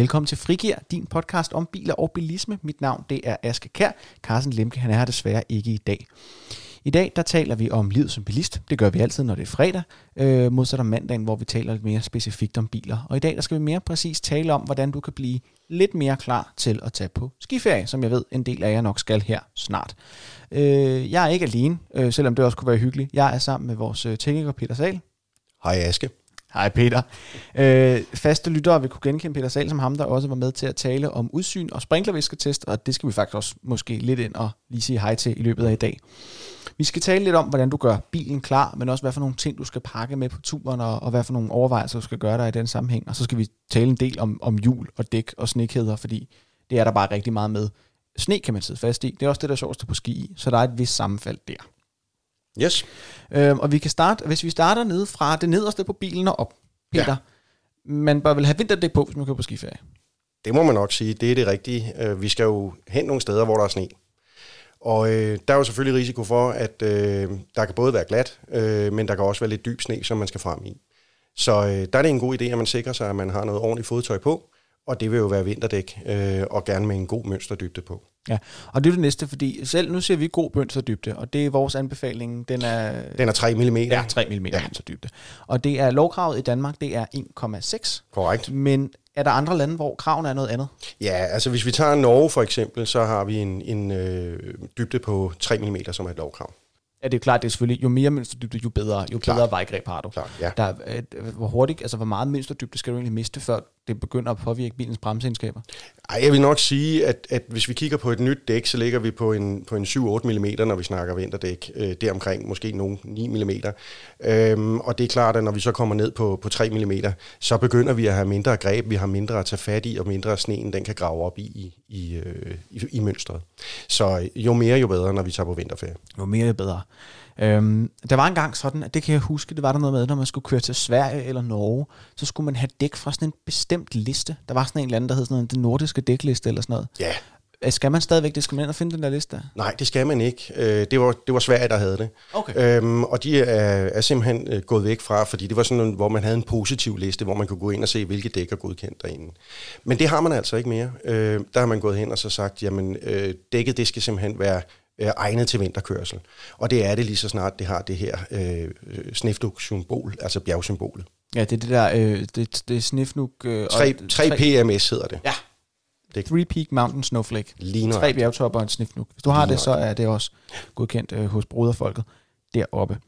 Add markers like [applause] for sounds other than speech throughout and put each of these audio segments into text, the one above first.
Velkommen til Frigir, din podcast om biler og bilisme. Mit navn det er Aske Kær. Carsten Lemke han er her desværre ikke i dag. I dag der taler vi om livet som bilist. Det gør vi altid, når det er fredag, øh, modsat om mandagen, hvor vi taler lidt mere specifikt om biler. Og i dag der skal vi mere præcis tale om, hvordan du kan blive lidt mere klar til at tage på skiferie, som jeg ved, en del af jer nok skal her snart. Øh, jeg er ikke alene, øh, selvom det også kunne være hyggeligt. Jeg er sammen med vores øh, tekniker Peter Sal. Hej Aske. Hej Peter. Øh, faste lyttere vil kunne genkende Peter Sal som ham, der også var med til at tale om udsyn og sprinklervisketest, og det skal vi faktisk også måske lidt ind og lige sige hej til i løbet af i dag. Vi skal tale lidt om, hvordan du gør bilen klar, men også hvad for nogle ting, du skal pakke med på turen, og, og hvad for nogle overvejelser, du skal gøre dig i den sammenhæng. Og så skal vi tale en del om, om hjul og dæk og snekæder, fordi det er der bare rigtig meget med. Sne kan man sidde fast i. Det er også det, der er sjoveste på ski så der er et vist sammenfald der. Yes. Øhm, og vi kan starte, hvis vi starter nede fra det nederste på bilen og op, Peter, ja. man bør vel have vinterdæk på, hvis man kører på skiferie. Det må man nok sige, det er det rigtige. Øh, vi skal jo hen nogle steder, hvor der er sne. Og øh, der er jo selvfølgelig risiko for, at øh, der kan både være glat, øh, men der kan også være lidt dyb sne, som man skal frem i. Så øh, der er det en god idé, at man sikrer sig, at man har noget ordentligt fodtøj på, og det vil jo være vinterdæk, øh, og gerne med en god mønsterdybde på. Ja, og det er det næste, fordi selv nu ser vi god mønsterdybde, og det er vores anbefaling. Den er, den er 3 mm. Ja, 3 mm ja. mønsterdybde. Og det er lovkravet i Danmark, det er 1,6. Korrekt. Men er der andre lande, hvor kravene er noget andet? Ja, altså hvis vi tager Norge for eksempel, så har vi en, en øh, dybde på 3 mm, som er et lovkrav. Ja, det er klart, det er selvfølgelig, jo mere mønsterdybde, jo bedre, jo Klar. bedre vejgreb har du. Klart, ja. Der, øh, hvor hurtigt, altså hvor meget mønsterdybde skal du egentlig miste, før det begynder at påvirke bilens bremseegenskaber? Ej, jeg vil nok sige, at, at hvis vi kigger på et nyt dæk, så ligger vi på en, på en 7-8 mm, når vi snakker vinterdæk. Øh, det er omkring måske nogle 9 mm. Øhm, og det er klart, at når vi så kommer ned på, på 3 mm, så begynder vi at have mindre greb, vi har mindre at tage fat i, og mindre sneen, den kan grave op i, i, i, øh, i, i mønstret. Så jo mere, jo bedre, når vi tager på vinterferie. Jo mere, jo bedre. Øhm, der var engang sådan, at det kan jeg huske, det var der noget med, når man skulle køre til Sverige eller Norge, så skulle man have dæk fra sådan en bestemt liste. Der var sådan en eller anden, der hed sådan noget, den nordiske dækliste eller sådan noget. Ja. Øh, skal man stadigvæk det? Skal man ind og finde den der liste? Nej, det skal man ikke. Øh, det var, det var Sverige, der havde det. Okay. Øhm, og de er, er simpelthen øh, gået væk fra, fordi det var sådan noget, hvor man havde en positiv liste, hvor man kunne gå ind og se, hvilke dæk er godkendt derinde. Men det har man altså ikke mere. Øh, der har man gået hen og så sagt, jamen øh, dækket det skal simpelthen være øh, egnet til vinterkørsel. Og det er det lige så snart, det har det her øh, snifnuk-symbol, altså bjergsymbolet. Ja, det er det der, øh, det, det er snifnuk... Øh, 3, 3 PMS hedder det. Ja. Det. Three Peak Mountain Snowflake. Ligner. Tre bjergtopper og en snifnuk. Hvis du har det, så er det også godkendt øh, hos broderfolket deroppe.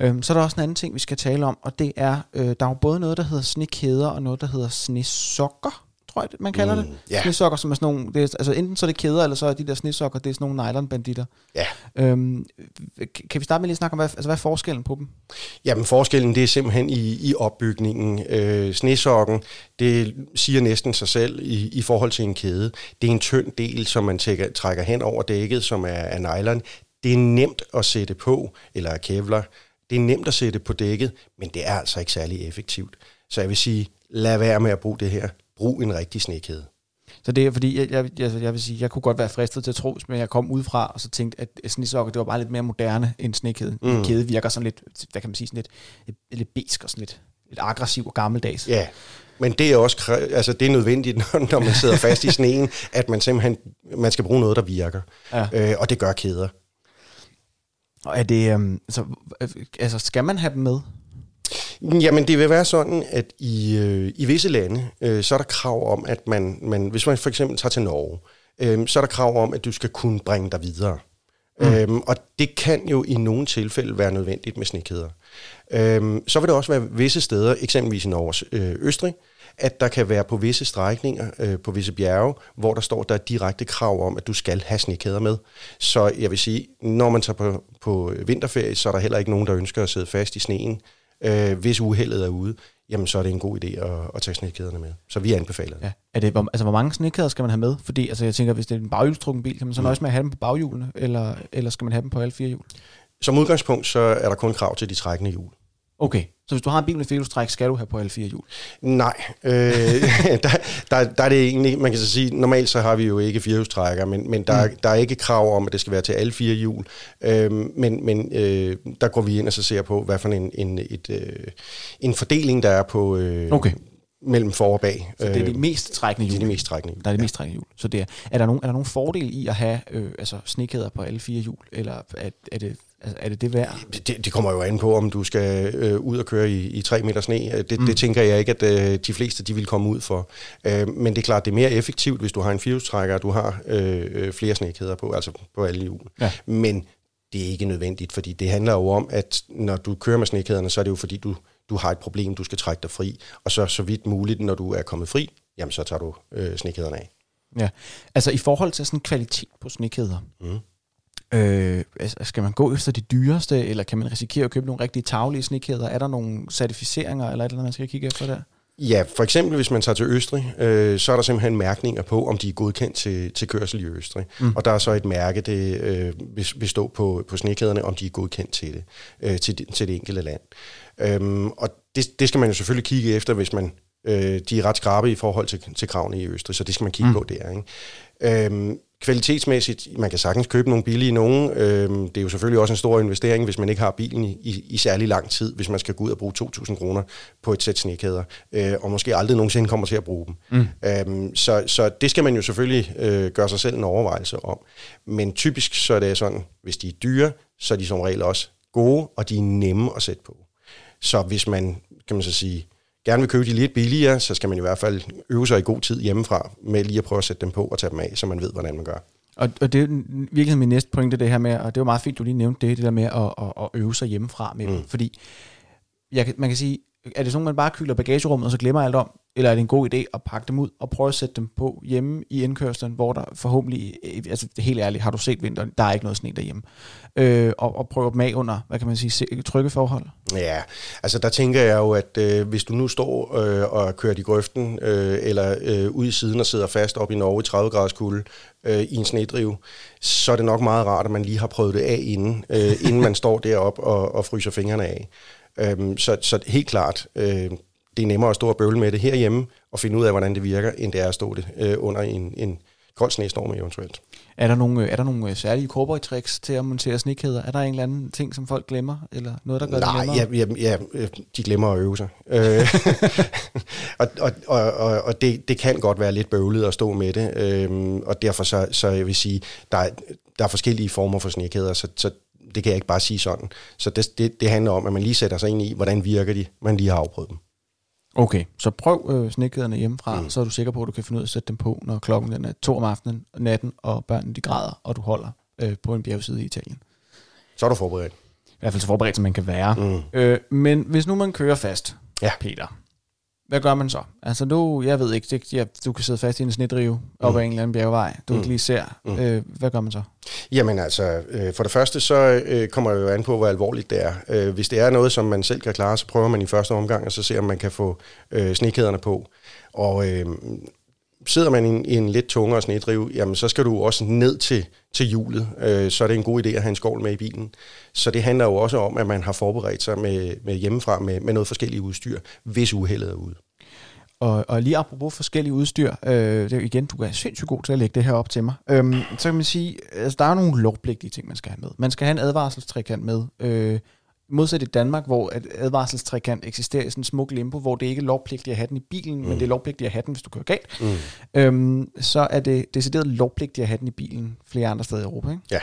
Øhm, så er der også en anden ting, vi skal tale om, og det er, øh, der er jo både noget, der hedder snekæder, og noget, der hedder snesokker tror jeg, man kalder mm, det. Ja. Snesokker, som er sådan nogle, det er, altså enten så er det kæder, eller så er de der snesokker, det er sådan nogle nylon-banditter. Ja. Øhm, kan vi starte med lige at snakke om, hvad, altså, hvad er forskellen på dem? Jamen forskellen, det er simpelthen i, i opbygningen. Øh, snesokken, det siger næsten sig selv i, i forhold til en kæde. Det er en tynd del, som man tækker, trækker hen over dækket, som er af nylon. Det er nemt at sætte på, eller kevlar. Det er nemt at sætte på dækket, men det er altså ikke særlig effektivt. Så jeg vil sige, lad være med at bruge det her brug en rigtig snekæde. Så det er fordi, jeg, jeg, jeg, jeg vil sige, jeg kunne godt være fristet til at tro, men jeg kom udefra og så tænkte, at snesokker, det var bare lidt mere moderne end snekæde. Mm. En kæde virker sådan lidt, hvad kan man sige, sådan lidt, lidt, lidt besk og sådan lidt, lidt aggressiv og gammeldags. Ja, men det er også altså det er nødvendigt, [laughs] når, når man sidder fast i sneen, at man simpelthen man skal bruge noget, der virker. Ja. Øh, og det gør kæder. Og er det, øhm, altså, altså, skal man have dem med? Jamen, det vil være sådan, at i, øh, i visse lande, øh, så er der krav om, at man, man, hvis man for eksempel tager til Norge, øh, så er der krav om, at du skal kunne bringe dig videre. Mm. Øhm, og det kan jo i nogle tilfælde være nødvendigt med snekæder. Øhm, så vil det også være visse steder, eksempelvis i Norge øh, Østrig, at der kan være på visse strækninger, øh, på visse bjerge, hvor der står, der er direkte krav om, at du skal have snekæder med. Så jeg vil sige, når man tager på, på vinterferie, så er der heller ikke nogen, der ønsker at sidde fast i sneen. Øh, hvis uheldet er ude, jamen så er det en god idé at, at tage snekæderne med. Så vi anbefaler det. Ja. Er det hvor, altså, hvor mange snekæder skal man have med? Fordi altså, jeg tænker, hvis det er en baghjulstrukken bil, kan man så mm. nøjes med at have dem på baghjulene, eller, eller skal man have dem på alle fire hjul? Som udgangspunkt, så er der kun krav til de trækkende hjul. Okay, så hvis du har en bil med firehjulstræk, skal du have på alle fire hjul? Nej, øh, [laughs] der, der, der er det egentlig, man kan så sige, normalt så har vi jo ikke firehjulstrækker, men, men der, mm. der er ikke krav om, at det skal være til alle fire hjul. Øh, men men øh, der går vi ind og så ser på, hvad for en, en, et, øh, en fordeling der er på, øh, okay. mellem for og bag. Så det er de mest trækkende hjul? Det er de mest trækkende hjul. Der er de mest trækkende hjul. Så det er, er, der nogen, er der nogen fordel i at have øh, altså snekæder på alle fire hjul, eller er, er det Altså, er det det værd? Det, det kommer jo an på, om du skal øh, ud og køre i, i 3 meter sne. Det, mm. det tænker jeg ikke, at øh, de fleste de vil komme ud for. Øh, men det er klart, det er mere effektivt, hvis du har en firehjulstrækker, og du har øh, øh, flere snekæder på, altså på alle hjul. Ja. Men det er ikke nødvendigt, fordi det handler jo om, at når du kører med snekæderne, så er det jo fordi, du, du har et problem, du skal trække dig fri. Og så så vidt muligt, når du er kommet fri, jamen så tager du øh, snekæderne af. Ja, altså i forhold til sådan kvalitet på snekæder, mm Øh, altså, skal man gå efter de dyreste, eller kan man risikere at købe nogle rigtig taglige snikheder? Er der nogle certificeringer, eller et eller andet, man skal kigge efter der? Ja, for eksempel hvis man tager til Østrig, øh, så er der simpelthen mærkninger på, om de er godkendt til, til kørsel i Østrig. Mm. Og der er så et mærke, det øh, vil stå på, på snikæderne, om de er godkendt til det, øh, til, til det enkelte land. Øhm, og det, det skal man jo selvfølgelig kigge efter, hvis man øh, de er ret skrabe i forhold til, til kravene i Østrig, så det skal man kigge mm. på der. Ikke? Øhm, kvalitetsmæssigt, man kan sagtens købe nogle billige nogen. Øhm, det er jo selvfølgelig også en stor investering, hvis man ikke har bilen i, i, i særlig lang tid, hvis man skal gå ud og bruge 2.000 kroner på et sæt snekæder, øh, og måske aldrig nogensinde kommer til at bruge dem. Mm. Øhm, så, så det skal man jo selvfølgelig øh, gøre sig selv en overvejelse om. Men typisk så er det sådan, hvis de er dyre, så er de som regel også gode, og de er nemme at sætte på. Så hvis man, kan man så sige, gerne vil købe de lidt billigere, så skal man i hvert fald øve sig i god tid hjemmefra med lige at prøve at sætte dem på og tage dem af, så man ved, hvordan man gør. Og, og det er virkelig min næste pointe, det her med, og det var meget fint, du lige nævnte det, det der med at, at, at øve sig hjemmefra med mm. fordi jeg, man kan sige, er det sådan, man bare kyler bagagerummet, og så glemmer alt om, eller er det en god idé at pakke dem ud og prøve at sætte dem på hjemme i indkørslen, hvor der forhåbentlig, øh, altså helt ærligt, har du set vinteren, der er ikke noget sne derhjemme, øh, og, og prøve dem af under, hvad kan man sige, trygge forhold? Ja, altså der tænker jeg jo, at øh, hvis du nu står øh, og kører i grøften, øh, eller øh, ude i siden og sidder fast op i Norge i 30 graders kulde, øh, i en snedrive, så er det nok meget rart, at man lige har prøvet det af inden, øh, inden man står derop og, og fryser fingrene af. Øhm, så, så helt klart, øh, det er nemmere at stå og bøvle med det herhjemme og finde ud af, hvordan det virker, end det er at stå det øh, under en, en kold snestorm eventuelt. Er der nogle, er der nogle øh, særlige cowboy tricks til at montere snekæder? Er der en eller anden ting, som folk glemmer? Eller noget, der gør Nej, det nemmere? Nej, ja, ja, ja, de glemmer at øve sig. Øh, [laughs] og og, og, og, og det, det kan godt være lidt bøvlet at stå med det. Øhm, og derfor så, så jeg vil sige, der er, der er forskellige former for snekæder, så, så det kan jeg ikke bare sige sådan. Så det, det, det handler om, at man lige sætter sig ind i, hvordan virker de, man lige har afprøvet dem. Okay, så prøv øh, snekæderne hjemmefra, mm. så er du sikker på, at du kan finde ud af at sætte dem på, når klokken den er to om aftenen, natten, og børnene de græder, og du holder øh, på en bjergside i Italien. Så er du forberedt. I hvert fald så forberedt, som man kan være. Mm. Øh, men hvis nu man kører fast, ja. Peter, hvad gør man så? Altså nu, jeg ved ikke, det, ja, du kan sidde fast i en snedrive mm. op ad en eller anden bjergvej, du mm. ikke lige ser. Mm. Øh, hvad gør man så? Jamen altså, øh, for det første så øh, kommer det jo an på, hvor alvorligt det er. Øh, hvis det er noget, som man selv kan klare, så prøver man i første omgang, og så ser om man kan få øh, snekæderne på. Og øh, sidder man i en, i en lidt tungere snedrive, jamen så skal du også ned til, til hjulet. Øh, så er det en god idé at have en skål med i bilen. Så det handler jo også om, at man har forberedt sig med, med hjemmefra med, med noget forskelligt udstyr, hvis uheldet er ude. Og, og lige apropos forskellige udstyr, øh, det er igen, du er sindssygt god til at lægge det her op til mig. Øhm, så kan man sige, altså der er nogle lovpligtige ting, man skal have med. Man skal have en advarselstrikant med. Øh, modsat i Danmark, hvor advarselstrækant eksisterer i sådan en smuk limbo, hvor det ikke er lovpligtigt at have den i bilen, mm. men det er lovpligtigt at have den, hvis du kører galt, mm. øhm, så er det decideret lovpligtigt at have den i bilen flere andre steder i Europa. Ikke? Ja.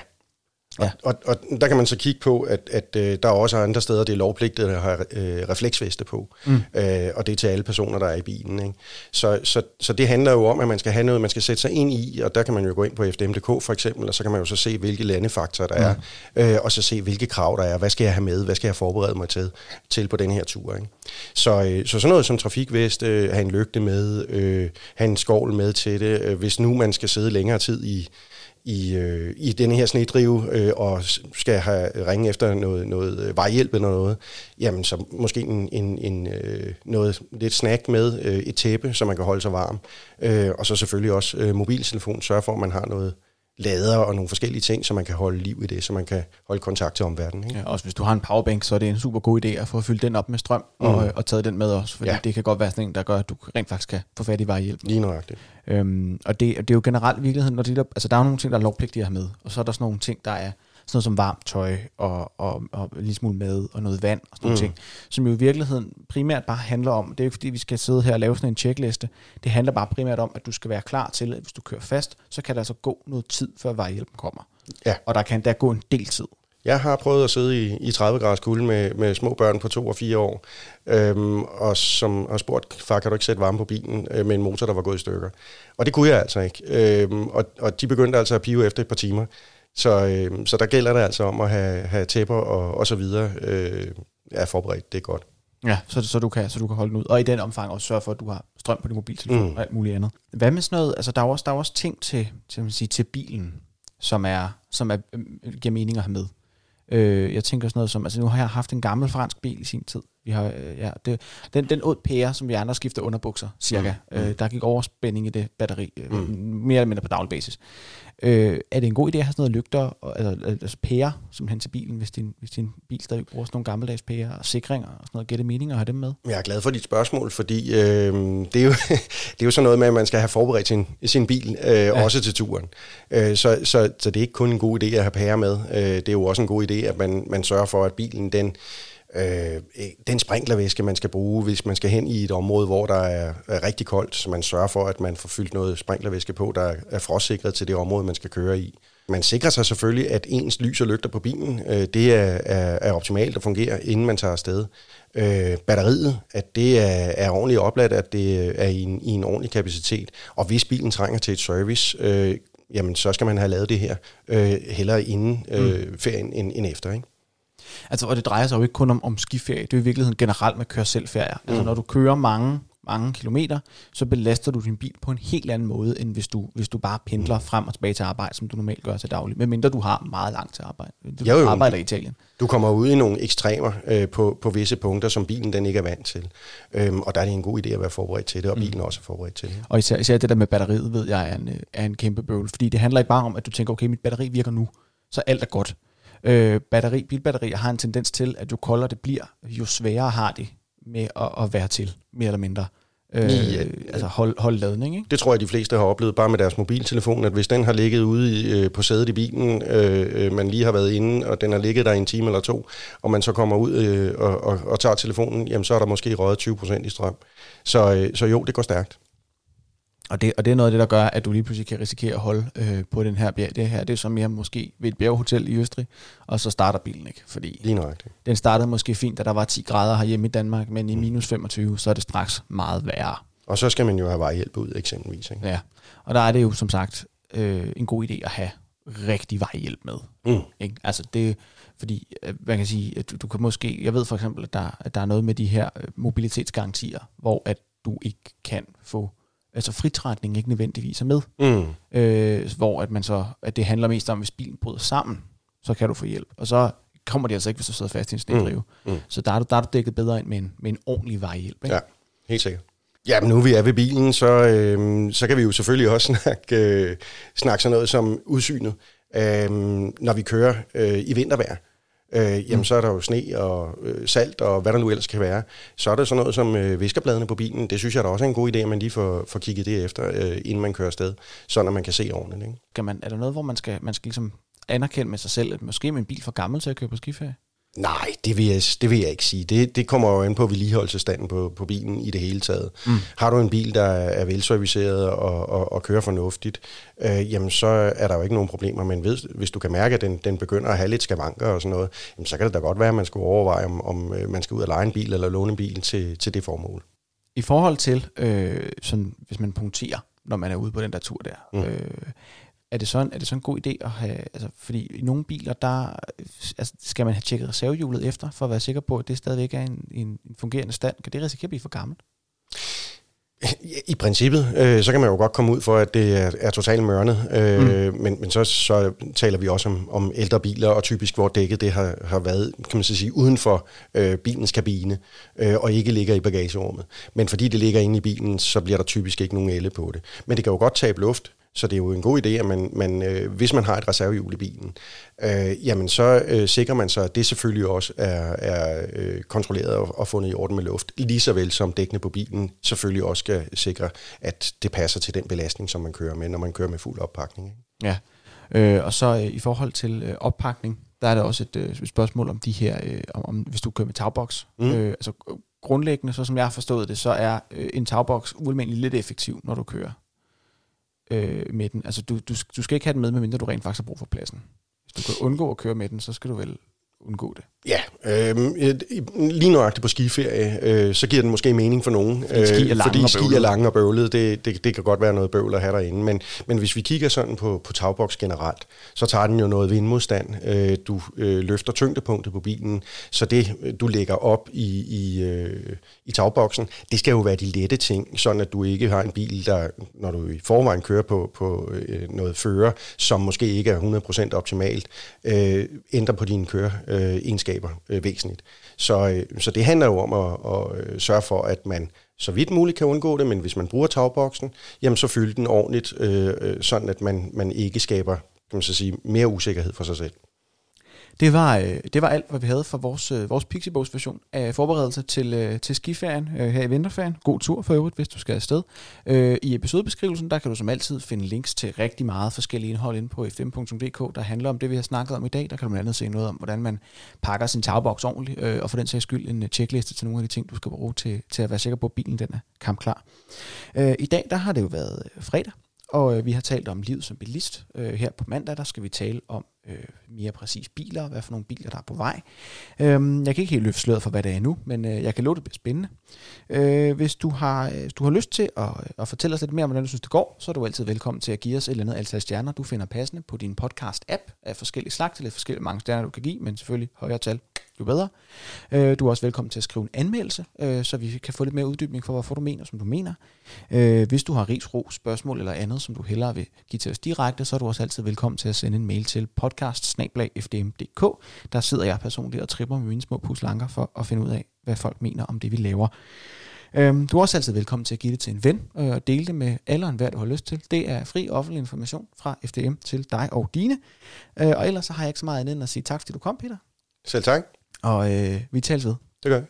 Ja. Og, og, og der kan man så kigge på, at, at øh, der er også andre steder, det er lovpligtigt at have øh, refleksveste på. Mm. Øh, og det er til alle personer, der er i bilen. Ikke? Så, så, så det handler jo om, at man skal have noget, man skal sætte sig ind i, og der kan man jo gå ind på FDM.dk for eksempel, og så kan man jo så se, hvilke landefaktorer der mm. er, øh, og så se, hvilke krav der er. Hvad skal jeg have med? Hvad skal jeg forberede mig til, til på den her tur? Ikke? Så, øh, så sådan noget som trafikvest, øh, have en lygte med, øh, have en skovl med til det, øh, hvis nu man skal sidde længere tid i i, øh, i denne her snedrive øh, og skal have ringe efter noget, noget øh, vejhjælp eller noget, jamen så måske en, en, en, øh, noget lidt snack med, øh, et tæppe, så man kan holde sig varm. Øh, og så selvfølgelig også øh, mobiltelefon, sørge for, at man har noget, lader og nogle forskellige ting, så man kan holde liv i det, så man kan holde kontakt til omverdenen. Ikke? Ja, også hvis du har en powerbank, så er det en super god idé at få fyldt den op med strøm mm. og, og taget den med også, fordi ja. det kan godt være sådan en, der gør, at du rent faktisk kan få fat i vejhjælp. Lige nøjagtigt. Øhm, og det, det er jo generelt i virkeligheden, når det der, altså der er nogle ting, der er lovpligtige at have med, og så er der sådan nogle ting, der er sådan noget som varmt tøj og, og, og lige smule mad og noget vand og sådan mm. ting, som jo i virkeligheden primært bare handler om, det er jo ikke fordi, vi skal sidde her og lave sådan en checkliste, det handler bare primært om, at du skal være klar til, at hvis du kører fast, så kan der altså gå noget tid, før vejhjælpen kommer. Ja. Og der kan der gå en del tid. Jeg har prøvet at sidde i, i 30 graders kulde med, med små børn på to og fire år, øhm, og som har spurgt, far, kan du ikke sætte varme på bilen øh, med en motor, der var gået i stykker? Og det kunne jeg altså ikke. Øhm, og, og de begyndte altså at pive efter et par timer. Så, øhm, så der gælder det altså om at have, have tæpper og, og så videre øh, er forberedt. Det er godt. Ja, så, så, du kan, så du kan holde den ud. Og i den omfang også sørge for, at du har strøm på din mobiltelefon mm. og alt muligt andet. Hvad med sådan noget, altså der er også, der er også ting til, til, man sige, til bilen, som er, som er, øh, giver mening at have med. Øh, jeg tænker sådan noget som, altså nu har jeg haft en gammel fransk bil i sin tid. Vi har, øh, ja, det, den, den åd pære, som vi andre skifter underbukser, cirka. Mm. Øh, der gik overspænding i det batteri, øh, mm. mere eller mindre på daglig basis. Øh, er det en god idé at have sådan noget lygter, og, altså, altså pære, som hen til bilen, hvis din, hvis din bil stadig bruger sådan nogle gammeldags pære, og sikringer og sådan noget? Giver det mening at have dem med? Jeg er glad for dit spørgsmål, fordi øh, det, er jo, [laughs] det er jo sådan noget med, at man skal have forberedt sin, sin bil, øh, ja. også til turen. Øh, så, så, så det er ikke kun en god idé at have pære med. Øh, det er jo også en god idé, at man, man sørger for, at bilen den øh, den sprinklervæske, man skal bruge, hvis man skal hen i et område, hvor der er, er rigtig koldt, så man sørger for, at man får fyldt noget sprinklervæske på, der er frostsikret til det område, man skal køre i. Man sikrer sig selvfølgelig, at ens lys og lygter på bilen, øh, det er, er, er optimalt at fungere, inden man tager afsted. Øh, batteriet, at det er, er ordentligt opladt, at det er i en, i en ordentlig kapacitet. Og hvis bilen trænger til et service, øh, jamen så skal man have lavet det her øh, hellere inden øh, mm. ferien end, end efter. Ikke? Altså, og det drejer sig jo ikke kun om, om skiferie, det er i virkeligheden generelt med køre selv ferie. Altså, mm. når du kører mange, mange kilometer, så belaster du din bil på en helt anden måde, end hvis du, hvis du bare pendler frem og tilbage til arbejde, som du normalt gør til daglig. Medmindre du har meget langt til arbejde. Du jo, jo. arbejder i Italien. Du kommer ud i nogle ekstremer øh, på, på visse punkter, som bilen den ikke er vant til. Øhm, og der er det en god idé at være forberedt til det, og mm. bilen mm. også er forberedt til det. Og især, især det der med batteriet, ved jeg, er en, er en kæmpe bøvl. Fordi det handler ikke bare om, at du tænker, okay, mit batteri virker nu, så alt er godt. Øh, batteri, bilbatterier har en tendens til, at jo koldere det bliver, jo sværere har det med at, at være til, mere eller mindre. Øh, ja, altså hold, hold ladning, ikke? Det tror jeg, de fleste har oplevet bare med deres mobiltelefon, at hvis den har ligget ude i, øh, på sædet i bilen, øh, man lige har været inde, og den har ligget der en time eller to, og man så kommer ud øh, og, og, og tager telefonen, jamen så er der måske røget 20% i strøm. Så, øh, så jo, det går stærkt. Og det, og det er noget af det, der gør, at du lige pludselig kan risikere at holde øh, på den her bjerg. Det her det er så mere måske ved et bjerghotel i Østrig, og så starter bilen ikke. Fordi lige nok. den startede måske fint, da der var 10 grader herhjemme i Danmark, men i mm. minus 25, så er det straks meget værre. Og så skal man jo have vejhjælp ud, eksempelvis. Ikke? Ja, og der er det jo som sagt øh, en god idé at have rigtig vejhjælp med. Mm. Ikke? Altså det, fordi øh, man kan sige, at du, du kan måske, jeg ved for eksempel, at der, at der er noget med de her øh, mobilitetsgarantier, hvor at du ikke kan få altså fritrækning ikke nødvendigvis er med. Mm. Øh, hvor at man så, at det handler mest om, hvis bilen bryder sammen, så kan du få hjælp. Og så kommer de altså ikke, hvis du sidder fast i en snedrive. Mm. Mm. Så der er, du, der er du dækket bedre ind med en, med en ordentlig vejhjælp. Ikke? Ja, helt sikkert. Ja, men nu vi er ved bilen, så, øh, så kan vi jo selvfølgelig også [laughs] snakke, øh, snakke sådan noget som udsynet. Øh, når vi kører øh, i vintervejr, øh, jamen mm. så er der jo sne og øh, salt og hvad der nu ellers kan være. Så er der sådan noget som øh, viskerbladene på bilen. Det synes jeg da også er en god idé, at man lige får, får kigget det efter, øh, inden man kører afsted, så man kan se ordentligt. Ikke? Kan man, er der noget, hvor man skal, man skal ligesom anerkende med sig selv, at måske er min bil for gammel til at køre på skiferie? Nej, det vil jeg, det vil jeg ikke sige. Det, det kommer jo an på vedligeholdelsestanden på, på bilen i det hele taget. Mm. Har du en bil, der er velserviceret og, og, og kører fornuftigt, øh, jamen så er der jo ikke nogen problemer. Men hvis, hvis du kan mærke, at den, den begynder at have lidt skavanker og sådan noget, jamen så kan det da godt være, at man skulle overveje, om, om øh, man skal ud og lege en bil eller låne en bil til, til det formål. I forhold til, øh, sådan, hvis man punkterer, når man er ude på den der tur der, mm. øh, er det, sådan, er det så en god idé at have, altså, fordi i nogle biler, der altså, skal man have tjekket reservehjulet efter, for at være sikker på, at det stadigvæk er en, en, en fungerende stand. Kan det risikere at blive for gammelt? I princippet, øh, så kan man jo godt komme ud for, at det er, er totalt mørnet, øh, mm. men, men så, så taler vi også om, om ældre biler, og typisk hvor dækket det har, har været, kan man så sige, uden for øh, bilens kabine, øh, og ikke ligger i bagagerummet. Men fordi det ligger inde i bilen, så bliver der typisk ikke nogen elle på det. Men det kan jo godt tabe luft, så det er jo en god idé, at man, man øh, hvis man har et reservehjul i bilen, øh, jamen så øh, sikrer man sig, at det selvfølgelig også er, er øh, kontrolleret og, og fundet i orden med luft, lige så vel som dækkene på bilen selvfølgelig også skal sikre, at det passer til den belastning, som man kører med, når man kører med fuld oppakning. Ikke? Ja, Øh, og så øh, i forhold til øh, oppakning, der er der også et øh, spørgsmål om de her, øh, om, om hvis du kører med tagboks. Mm. Øh, altså grundlæggende, så som jeg har forstået det, så er øh, en tagboks ualmindelig lidt effektiv, når du kører øh, med den. Altså du, du, du skal ikke have den med, medmindre du rent faktisk har brug for pladsen. Hvis du kan undgå at køre med den, så skal du vel undgå det. Ja, øh, lige nøjagtigt på skiferie, øh, så giver den måske mening for nogen. Fordi ski er fordi ski er lange og bøvlede. Det, det, det kan godt være noget bøvl at have derinde. Men, men hvis vi kigger sådan på, på tagboks generelt, så tager den jo noget vindmodstand. Øh, du øh, løfter tyngdepunktet på bilen, så det, øh, du lægger op i, i, øh, i tagboksen, det skal jo være de lette ting, sådan at du ikke har en bil, der, når du i forvejen kører på, på øh, noget fører, som måske ikke er 100% optimalt, øh, ændrer på dine køreegenskaber Øh, øh, væsentligt. Så, øh, så det handler jo om at, at øh, sørge for, at man så vidt muligt kan undgå det, men hvis man bruger tagboksen, jamen så fylder den ordentligt, øh, øh, sådan at man, man ikke skaber kan man så sige, mere usikkerhed for sig selv. Det var, øh, det var alt, hvad vi havde for vores, øh, vores Pixiebogs version af forberedelse til, øh, til skiferien øh, her i vinterferien. God tur for øvrigt, hvis du skal afsted. Øh, I episodebeskrivelsen, der kan du som altid finde links til rigtig meget forskellige indhold inde på fm.dk, der handler om det, vi har snakket om i dag. Der kan du blandt andet se noget om, hvordan man pakker sin tagboks ordentligt, øh, og for den sags skyld en øh, checkliste til nogle af de ting, du skal bruge til, til at være sikker på, at bilen den er kampklar. Øh, I dag, der har det jo været øh, fredag, og øh, vi har talt om livet som bilist. Øh, her på mandag, der skal vi tale om øh, mere præcis biler, hvad for nogle biler, der er på vej. Øhm, jeg kan ikke helt løfte sløret for, hvad det er nu, men øh, jeg kan love, det bliver spændende. Øh, hvis du har, øh, hvis du har lyst til at, øh, at fortælle os lidt mere om, hvordan du synes, det går, så er du altid velkommen til at give os et eller andet antal stjerner, du finder passende på din podcast-app af forskellige slags, eller forskellige mange stjerner, du kan give, men selvfølgelig højere tal, jo bedre. Øh, du er også velkommen til at skrive en anmeldelse, øh, så vi kan få lidt mere uddybning for, hvorfor du mener, som du mener. Øh, hvis du har ris, ro, spørgsmål eller andet, som du hellere vil give til os direkte, så er du også altid velkommen til at sende en mail til podcast der sidder jeg personligt og tripper med mine små puslanker for at finde ud af, hvad folk mener om det, vi laver. Øhm, du er også altid velkommen til at give det til en ven øh, og dele det med alle og enhver, du har lyst til. Det er fri offentlig information fra FDM til dig og dine. Øh, og ellers så har jeg ikke så meget andet end at sige tak, fordi du kom, Peter. Selv tak. Og øh, vi tales ved. Det gør jeg.